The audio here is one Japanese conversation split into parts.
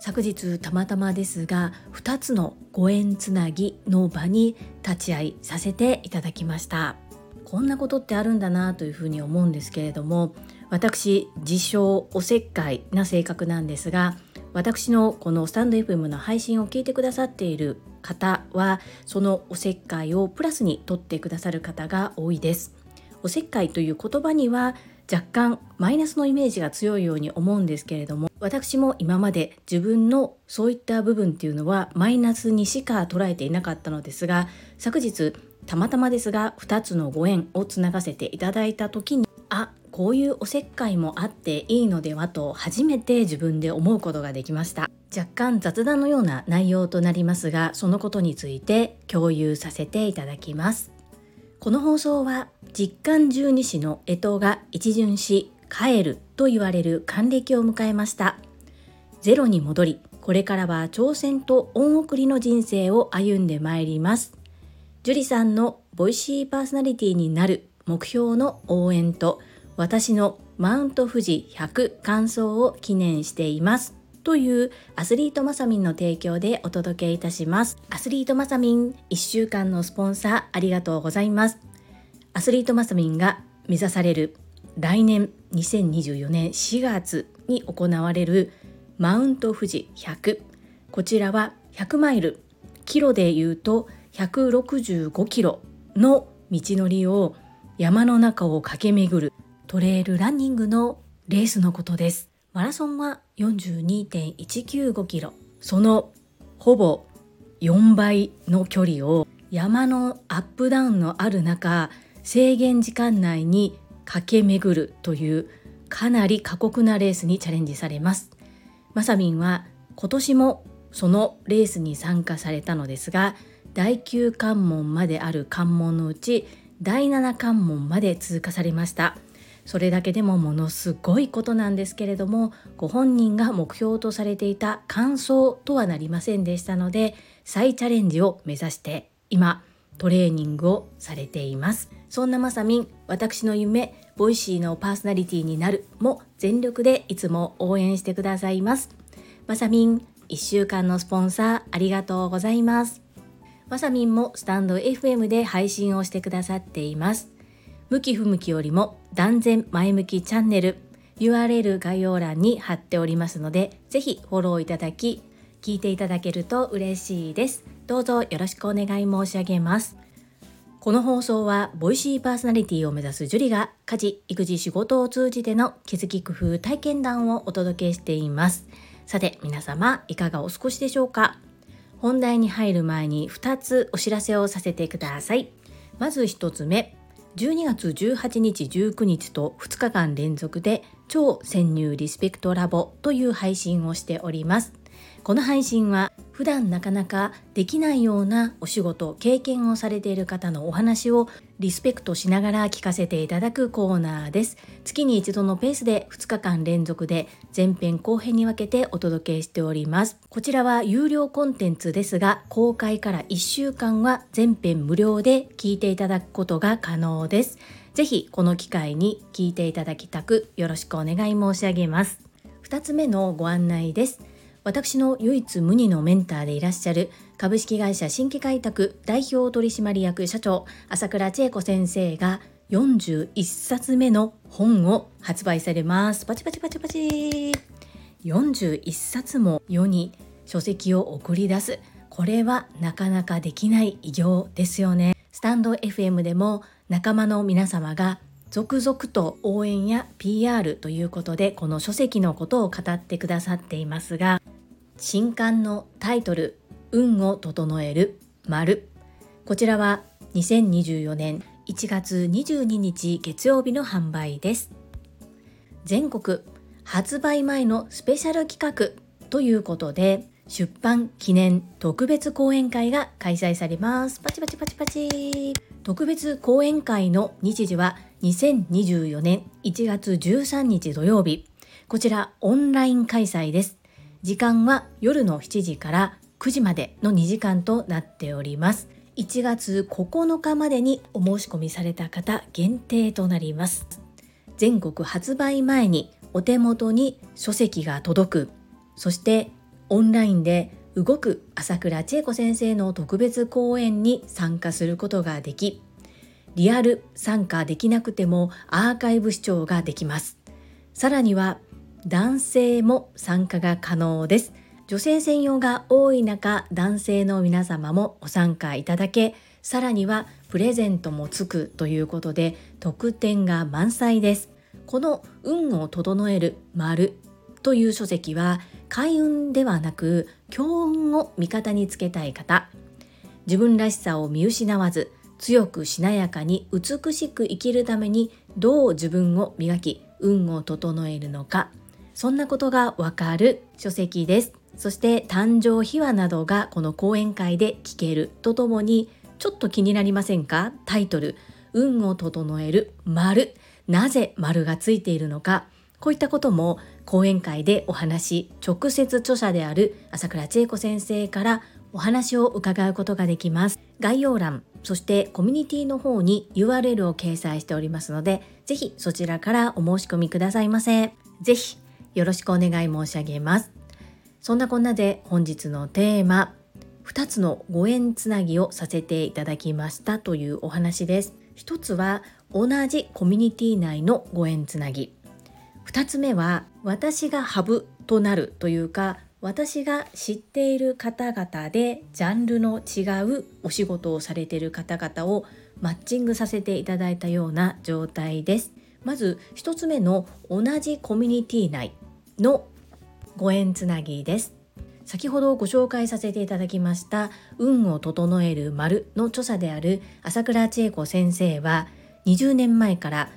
昨日たまたまですが2つのご縁つなぎの場に立ち会いさせていただきました。こんなことってあるんだなというふうに思うんですけれども私自称おせっかいな性格なんですが私のこのスタンド FM の配信を聞いてくださっている方はそのおせっかいをプラスに取ってくださる方が多いです。おせっかいという言葉には若干マイナスのイメージが強いように思うんですけれども私も今まで自分のそういった部分っていうのはマイナスにしか捉えていなかったのですが昨日たまたまですが2つのご縁をつながせていただいた時にあこういうおせっかいもあっていいのではと初めて自分で思うことができました。若干雑談のような内容となりますがそのことについて共有させていただきます。この放送は実感十二支の干支が一巡し帰ると言われる還暦を迎えました。ゼロに戻りこれからは挑戦と恩送りの人生を歩んでまいります。樹里さんのボイシーパーソナリティになる目標の応援と私のマウント富士100感想を記念しています。というアスリートマサミンの提供でお届けいたします。アスリートマサミン1週間のスポンサーありがとうございます。アスリートマサミンが目指される来年2024年4月に行われるマウント富士100こちらは100マイル。キロで言うと165キロの道のりを山の中を駆け巡るトレイルランニングのレースのことです。マラソンは42.195キロ。そのほぼ4倍の距離を山のアップダウンのある中制限時間内に駆け巡るというかなり過酷なレースにチャレンジされます。まさみんは今年もそのレースに参加されたのですが第9関門まである関門のうち第7関門まで通過されました。それだけでもものすごいことなんですけれどもご本人が目標とされていた完走とはなりませんでしたので再チャレンジを目指して今トレーニングをされています。そんなまさみん私の夢 Voicy のパーソナリティになるも全力でいつも応援してくださいます。まさみん1週間のスポンサーありがとうございます。まさみんもスタンド FM で配信をしてくださっています。向き不向きよりも断然前向きチャンネル URL 概要欄に貼っておりますのでぜひフォローいただき聞いていただけると嬉しいです。どうぞよろしくお願い申し上げます。この放送はボイシーパーソナリティを目指すジュリが家事育児仕事を通じての気づき工夫体験談をお届けしています。さて皆様いかがお過ごしでしょうか？本題に入る前に2つお知らせをさせてください。まず1つ目12月18日19日と2日間連続で超潜入リスペクトラボという配信をしております。この配信は普段なかなかできないようなお仕事経験をされている方のお話をリスペクトしながら聞かせていただくコーナーです。月に一度のペースで2日間連続で前編後編に分けてお届けしております。こちらは有料コンテンツですが公開から1週間は全編無料で聞いていただくことが可能です。ぜひこの機会に聞いていただきたくよろしくお願い申し上げます。2つ目のご案内です。私の唯一無二のメンターでいらっしゃる株式会社新規開拓代表取締役社長朝倉千恵子先生が41冊目の本を発売されます。パチパチパチパチ。41冊も世に書籍を送り出す。これはなかなかできない偉業ですよね。スタンド FM でも仲間の皆様が続々と応援や PR ということでこの書籍のことを語ってくださっていますが新刊のタイトル「運を整える丸。こちらは2024年1月22日月曜日の販売です。全国発売前のスペシャル企画ということで出版記念特別講演会が開催されます。パチパチパチパチ。特別講演会の日時は2024年1月13日土曜日。こちらオンライン開催です。時間は夜の7時から9時までの2時間となっております。1月9日までにお申し込みされた方限定となります。全国発売前にお手元に書籍が届く。そしてオンラインで動く朝倉千恵子先生の特別講演に参加することができリアル参加できなくてもアーカイブ視聴ができます。さらには男性も参加が可能です。女性専用が多い中男性の皆様もご参加いただけさらにはプレゼントもつくということで特典が満載です。この運を整える丸という書籍は開運ではなく強運を味方につけたい方。自分らしさを見失わず強くしなやかに美しく生きるためにどう自分を磨き運を整えるのか。そんなことがわかる書籍です。そして誕生秘話などがこの講演会で聞けるとともにちょっと気になりませんか？タイトル運を整える丸。なぜ丸がついているのか？こういったことも講演会でお話し直接著者である朝倉千恵子先生からお話を伺うことができます。概要欄そしてコミュニティの方に URL を掲載しておりますのでぜひそちらからお申し込みくださいませ。ぜひよろしくお願い申し上げます。そんなこんなで本日のテーマ2つのご縁つなぎをさせていただきましたというお話です。一つは同じコミュニティ内のご縁つなぎ。2つ目は私がハブとなるというか私が知っている方々でジャンルの違うお仕事をされている方々をマッチングさせていただいたような状態です。まず1つ目の同じコミュニティ内。のご縁つなぎです。先ほどご紹介させていただきました運を整える丸の著者である朝倉千恵子先生は20年前から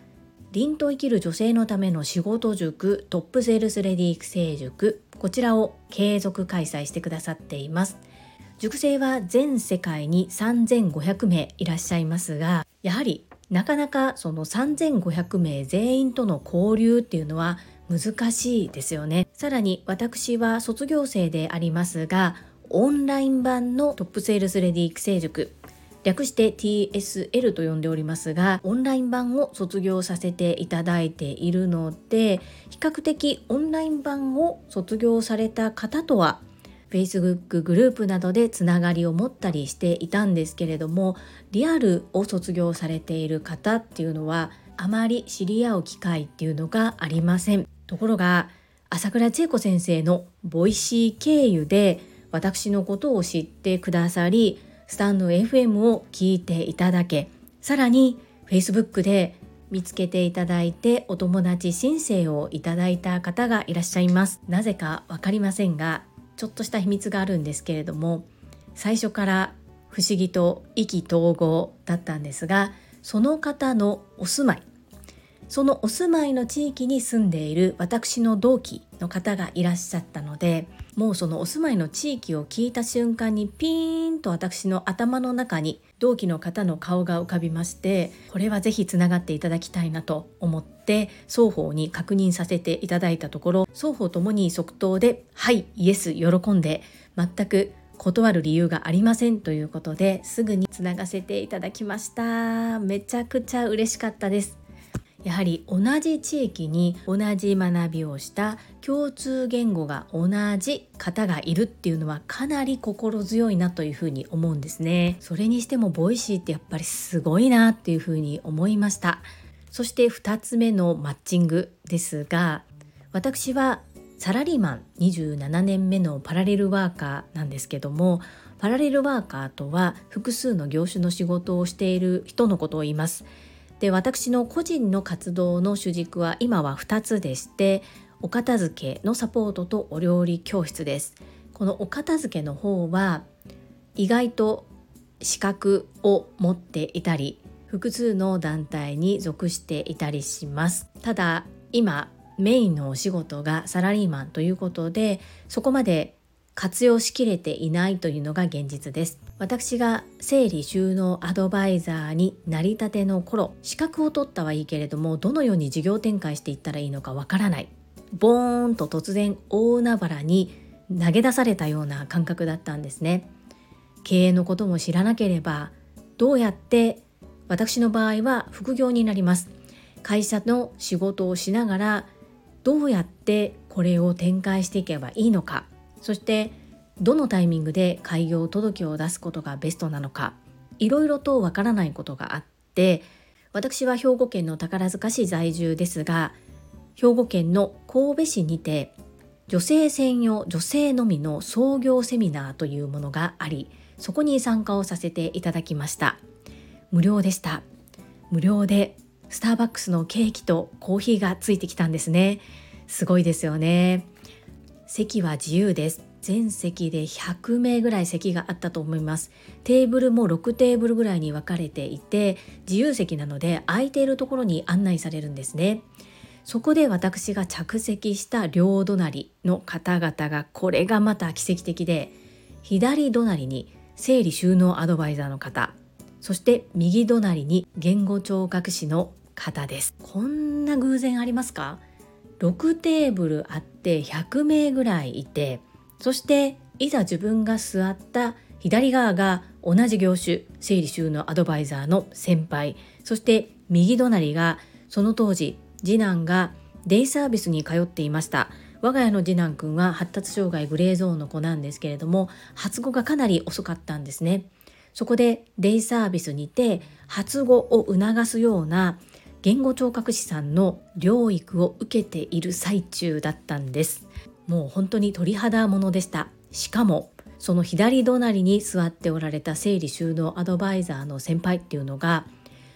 凛と生きる女性のための仕事塾トップセールスレディ育成塾こちらを継続開催してくださっています。塾生は全世界に3500名いらっしゃいますがやはりなかなかその3500名全員との交流っていうのは難しいですよねさらに私は卒業生でありますがオンライン版のトップセールスレディ育成塾略して TSL と呼んでおりますがオンライン版を卒業させていただいているので比較的オンライン版を卒業された方とは Facebook グループなどでつながりを持ったりしていたんですけれどもリアルを卒業されている方っていうのはあまり知り合う機会っていうのがありません。ところが朝倉千恵子先生の Voicy 経由で私のことを知ってくださりスタンド FM を聞いていただけさらに Facebook で見つけていただいてお友達申請をいただいた方がいらっしゃいます。なぜか分かりませんがちょっとした秘密があるんですけれども最初から不思議と意気投合だったんですがその方のお住まいそのお住まいの地域に住んでいる私の同期の方がいらっしゃったのでもうそのお住まいの地域を聞いた瞬間にピーンと私の頭の中に同期の方の顔が浮かびましてこれはぜひつながっていただきたいなと思って双方に確認させていただいたところ双方ともに即答で「はいイエス喜んで全く断る理由がありませんということですぐにつながせていただきました。めちゃくちゃ嬉しかったです。やはり同じ地域に同じ学びをした共通言語が同じ方がいるっていうのはかなり心強いなというふうに思うんですね。それにしても Voicy ってやっぱりすごいなっていうふうに思いました。そして2つ目のマッチングですが私はサラリーマン27年目のパラレルワーカーなんですけどもパラレルワーカーとは複数の業種の仕事をしている人のことを言います。で私の個人の活動の主軸は今は2つでしてお片付けのサポートとお料理教室です。このお片付けの方は意外と資格を持っていたり複数の団体に属していたりします。ただ今メインのお仕事がサラリーマンということでそこまで活用しきれていないというのが現実です。私が整理収納アドバイザーになりたての頃資格を取ったはいいけれどもどのように事業展開していったらいいのかわからない。ボーンと突然大海原に投げ出されたような感覚だったんですね。経営のことも知らなければどうやって私の場合は副業になります。会社の仕事をしながらどうやってこれを展開していけばいいのか。そしてどのタイミングで開業届を出すことがベストなのかいろいろとわからないことがあって私は兵庫県の宝塚市在住ですが兵庫県の神戸市にて女性専用女性のみの創業セミナーというものがありそこに参加をさせていただきました。無料でした。無料でスターバックスのケーキとコーヒーがついてきたんですね。すごいですよね。席は自由です。全席で100名ぐらい席があったと思います。テーブルも6テーブルぐらいに分かれていて自由席なので空いているところに案内されるんですね。そこで私が着席した両隣の方々がこれがまた奇跡的で左隣に整理収納アドバイザーの方そして右隣に言語聴覚士の方です。こんな偶然ありますか？6テーブルあって100名ぐらいいてそしていざ自分が座った左側が同じ業種整理収納アドバイザーの先輩。そして右隣がその当時次男がデイサービスに通っていました。我が家の次男くんは発達障害グレーゾーンの子なんですけれども発語がかなり遅かったんですね。そこでデイサービスにて発語を促すような言語聴覚士さんの療育を受けている最中だったんです。もう本当に鳥肌ものでした。しかもその左隣に座っておられた整理収納アドバイザーの先輩っていうのが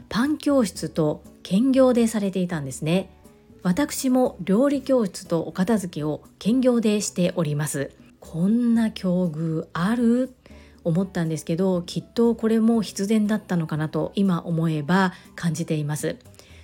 パン教室と兼業でされていたんですね。私も料理教室とお片付けを兼業でしております。こんな境遇ある？思ったんですけどきっとこれも必然だったのかなと今思えば感じています。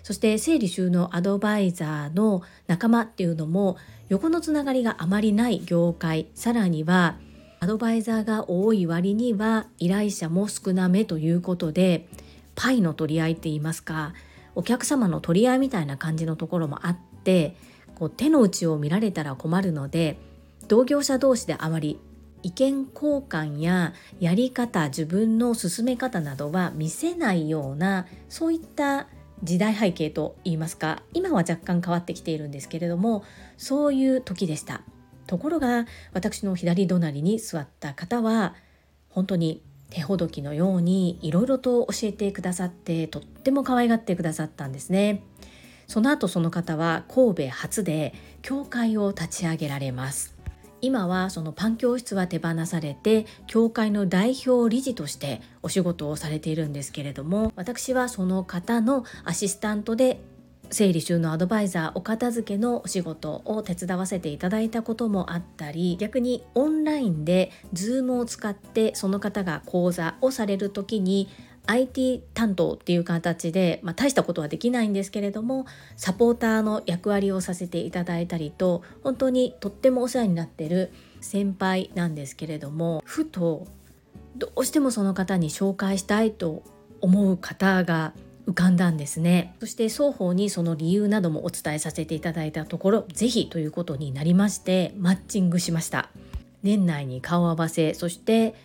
そして整理収納アドバイザーの仲間っていうのも横のつながりがあまりない業界さらにはアドバイザーが多い割には依頼者も少なめということでパイの取り合いって言いますかお客様の取り合いみたいな感じのところもあってこう手の内を見られたら困るので同業者同士であまり意見交換ややり方自分の進め方などは見せないようなそういった時代背景といいますか今は若干変わってきているんですけれどもそういう時でした。ところが私の左隣に座った方は本当に手ほどきのようにいろいろと教えてくださってとっても可愛がってくださったんですね。その後その方は神戸初で教会を立ち上げられます。今はそのパン教室は手放されて教会の代表理事としてお仕事をされているんですけれども私はその方のアシスタントで整理収納アドバイザーお片付けのお仕事を手伝わせていただいたこともあったり逆にオンラインで Zoom を使ってその方が講座をされる時に IT 担当っていう形で、まあ、大したことはできないんですけれどもサポーターの役割をさせていただいたりと本当にとってもお世話になってる先輩なんですけれどもふとどうしてもその方に紹介したいと思う方が浮かんだんですね。そして双方にその理由などもお伝えさせていただいたところ是非ということになりましてマッチングしました。年内に顔合わせそして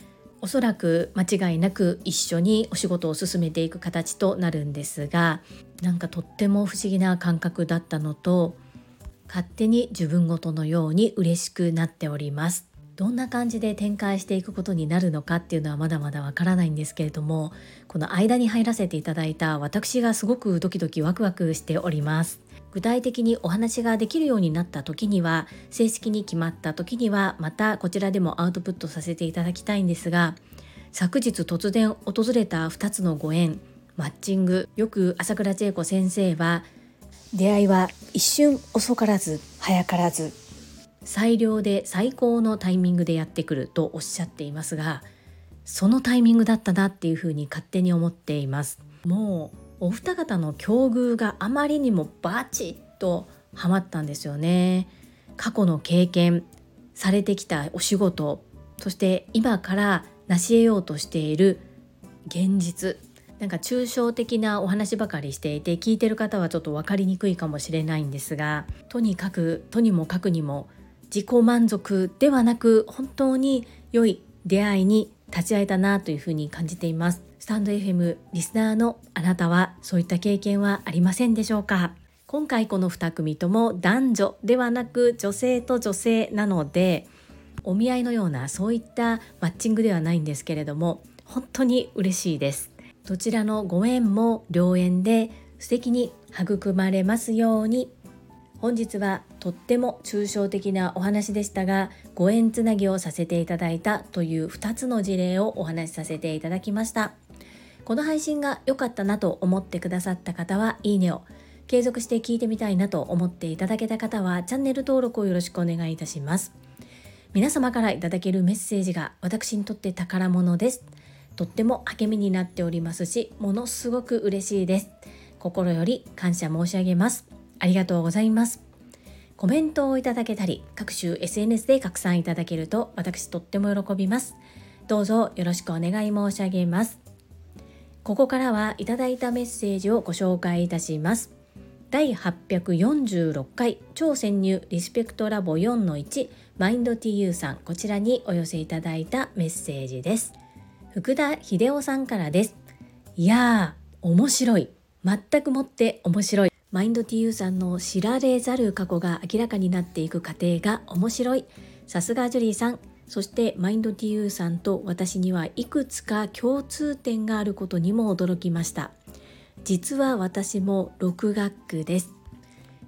おそらく間違いなく一緒にお仕事を進めていく形となるんですがなんかとっても不思議な感覚だったのと勝手に自分ごとのように嬉しくなっております。どんな感じで展開していくことになるのかっていうのはまだまだわからないんですけれどもこの間に入らせていただいた私がすごくドキドキワクワクしております。具体的にお話ができるようになった時には正式に決まった時にはまたこちらでもアウトプットさせていただきたいんですが昨日突然訪れた2つのご縁マッチング。よく朝倉千恵子先生は出会いは一瞬遅からず早からず最良で最高のタイミングでやってくるとおっしゃっていますがそのタイミングだったなっていうふうに勝手に思っています。もうお二方の境遇があまりにもバチッとハマったんですよね。過去の経験されてきたお仕事そして今から成し得ようとしている現実。なんか抽象的なお話ばかりしていて聞いてる方はちょっと分かりにくいかもしれないんですがとにかくとにもかくにも自己満足ではなく本当に良い出会いに立ち会えたなというふうに感じています。スタンド FM リスナーのあなたはそういった経験はありませんでしょうか？今回この2組とも男女ではなく女性と女性なのでお見合いのようなそういったマッチングではないんですけれども本当に嬉しいです。どちらのご縁も良縁で素敵に育まれますように。本日はとっても抽象的なお話でしたがご縁つなぎをさせていただいたという2つの事例をお話しさせていただきました。この配信が良かったなと思ってくださった方はいいねを継続して聞いてみたいなと思っていただけた方はチャンネル登録をよろしくお願いいたします。皆様からいただけるメッセージが私にとって宝物です。とっても励みになっておりますしものすごく嬉しいです。心より感謝申し上げます。ありがとうございます。コメントをいただけたり各種 SNS で拡散いただけると私とっても喜びます。どうぞよろしくお願い申し上げます。ここからはいただいたメッセージをご紹介いたします。第846回超潜入リスペクトラボ4の1マインド TU さん。こちらにお寄せいただいたメッセージです。福田秀夫さんからです。いやー面白い。全くもって面白い。マインド TU さんの知られざる過去が明らかになっていく過程が面白い。さすがジュリーさんそしてマインド TU さんと私にはいくつか共通点があることにも驚きました。実は私も6学区です。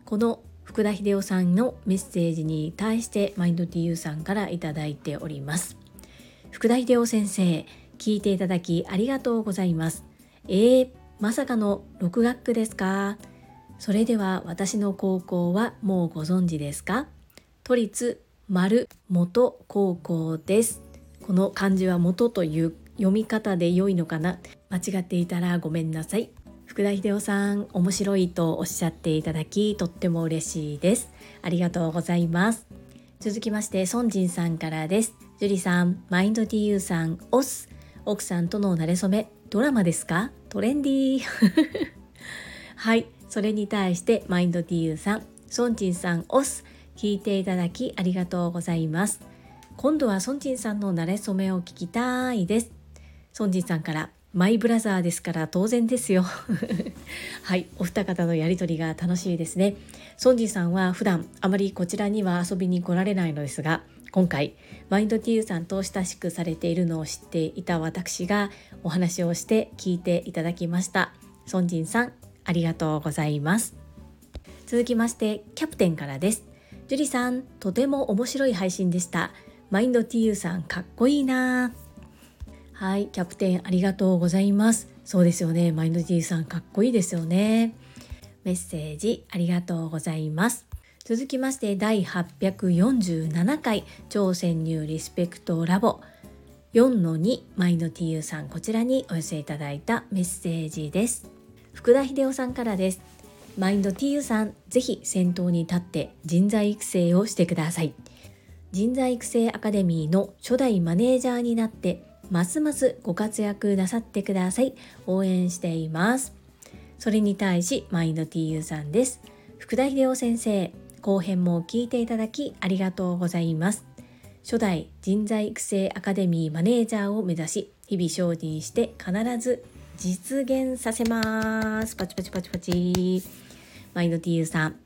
この福田秀夫さんのメッセージに対してマインド TU さんから頂いております。福田秀夫先生聞いていただきありがとうございます。えー、まさかの6学区ですか？それでは私の高校はもうご存知ですか？都立丸元高校です。この漢字は元という読み方で良いのかな？間違っていたらごめんなさい。福田秀夫さん面白いとおっしゃっていただきとっても嬉しいです。ありがとうございます。続きまして孫仁さんからです。樹里さんマインド TU さんオス。奥さんとの馴れ初めドラマですか？トレンディー。はい。それに対してマインド TU さん。孫仁さんオス。聞いていただきありがとうございます。今度は孫仁さんの馴れ初めを聞きたいです。孫仁さんからマイブラザーですから当然ですよ。はいお二方のやり取りが楽しいですね。ソンジさんは普段あまりこちらには遊びに来られないのですが今回マインドティーさんと親しくされているのを知っていた私がお話をして聞いていただきました。ソンジンさんありがとうございます。続きましてキャプテンからです。ジュリさんとても面白い配信でしたマインドティーさんかっこいいなはい、キャプテンありがとうございます。そうですよね。マインド TU さんかっこいいですよね。メッセージありがとうございます。続きまして第847回超潜入リスペクトラボ4の2マインド TU さんこちらにお寄せいただいたメッセージです。福田秀夫さんからです。マインド TU さんぜひ先頭に立って人材育成をしてください。人材育成アカデミーの初代マネージャーになってますますご活躍なさってください。応援しています。それに対し、マインド TU さんです。福田秀夫先生、後編も聞いていただきありがとうございます。初代人材育成アカデミーマネージャーを目指し、日々精進して必ず実現させます。パチパチパチパチ。マインド TU さん、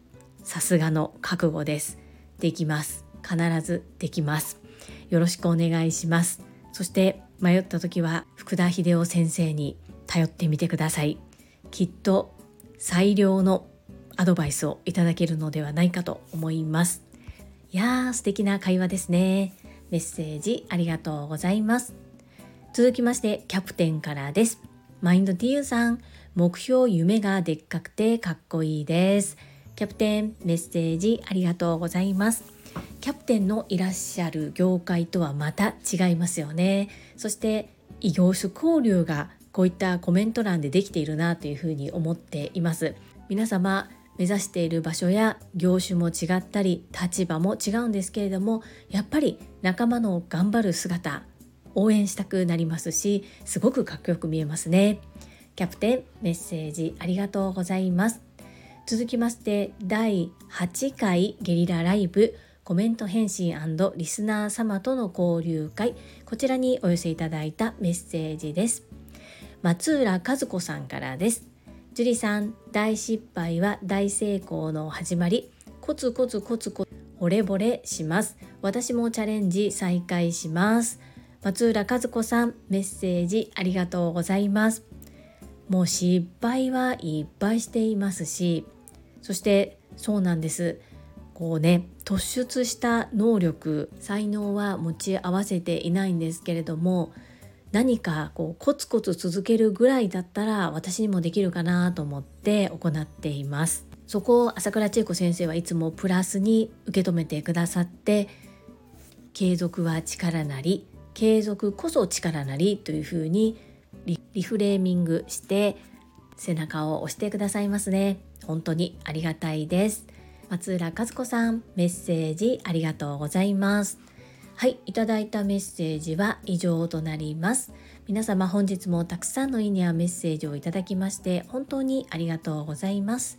さすがの覚悟です。できます。必ずできます。よろしくお願いします。そして迷った時は福田秀夫先生に頼ってみてくださいきっと最良のアドバイスをいただけるのではないかと思いますいやー素敵な会話ですねメッセージありがとうございます続きましてキャプテンからですマインド TU さん目標夢がでっかくてかっこいいです。キャプテンメッセージありがとうございます。キャプテンのいらっしゃる業界とはまた違いますよね。そして異業種交流がこういったコメント欄でできているなというふうに思っています。皆様目指している場所や業種も違ったり立場も違うんですけれどもやっぱり仲間の頑張る姿応援したくなりますしすごくかっこよく見えますね。キャプテンメッセージありがとうございます。続きまして第8回ゲリラライブコメント返信リスナー様との交流会。こちらにお寄せいただいたメッセージです。松浦和子さんからです。樹里さん大失敗は大成功の始まり。コツコツコツコツ惚れ惚れします。私もチャレンジ再開します。松浦和子さんメッセージありがとうございます。もう失敗はいっぱいしていますしそしてそうなんです。こうね突出した能力才能は持ち合わせていないんですけれども何かこうコツコツ続けるぐらいだったら私にもできるかなと思って行っています。そこを朝倉千恵子先生はいつもプラスに受け止めてくださって継続は力なり継続こそ力なりというふうにリフレーミングして背中を押してくださいますね。本当にありがたいです。松浦和子さんメッセージありがとうございます。はいいただいたメッセージは以上となります。皆様本日もたくさんのいいねやメッセージをいただきまして本当にありがとうございます。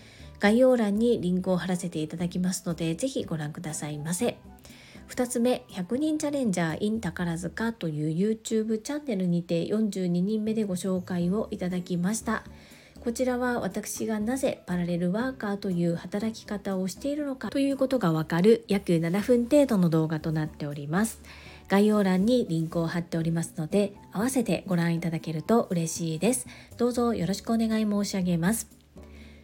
概要欄にリンクを貼らせていただきますのでぜひご覧くださいませ。2つ目100人チャレンジャー in 宝塚という YouTube チャンネルにて42人目でご紹介をいただきました。こちらは私がなぜパラレルワーカーという働き方をしているのかということがわかる約7分程度の動画となっております。概要欄にリンクを貼っておりますので合わせてご覧いただけると嬉しいです。どうぞよろしくお願い申し上げます。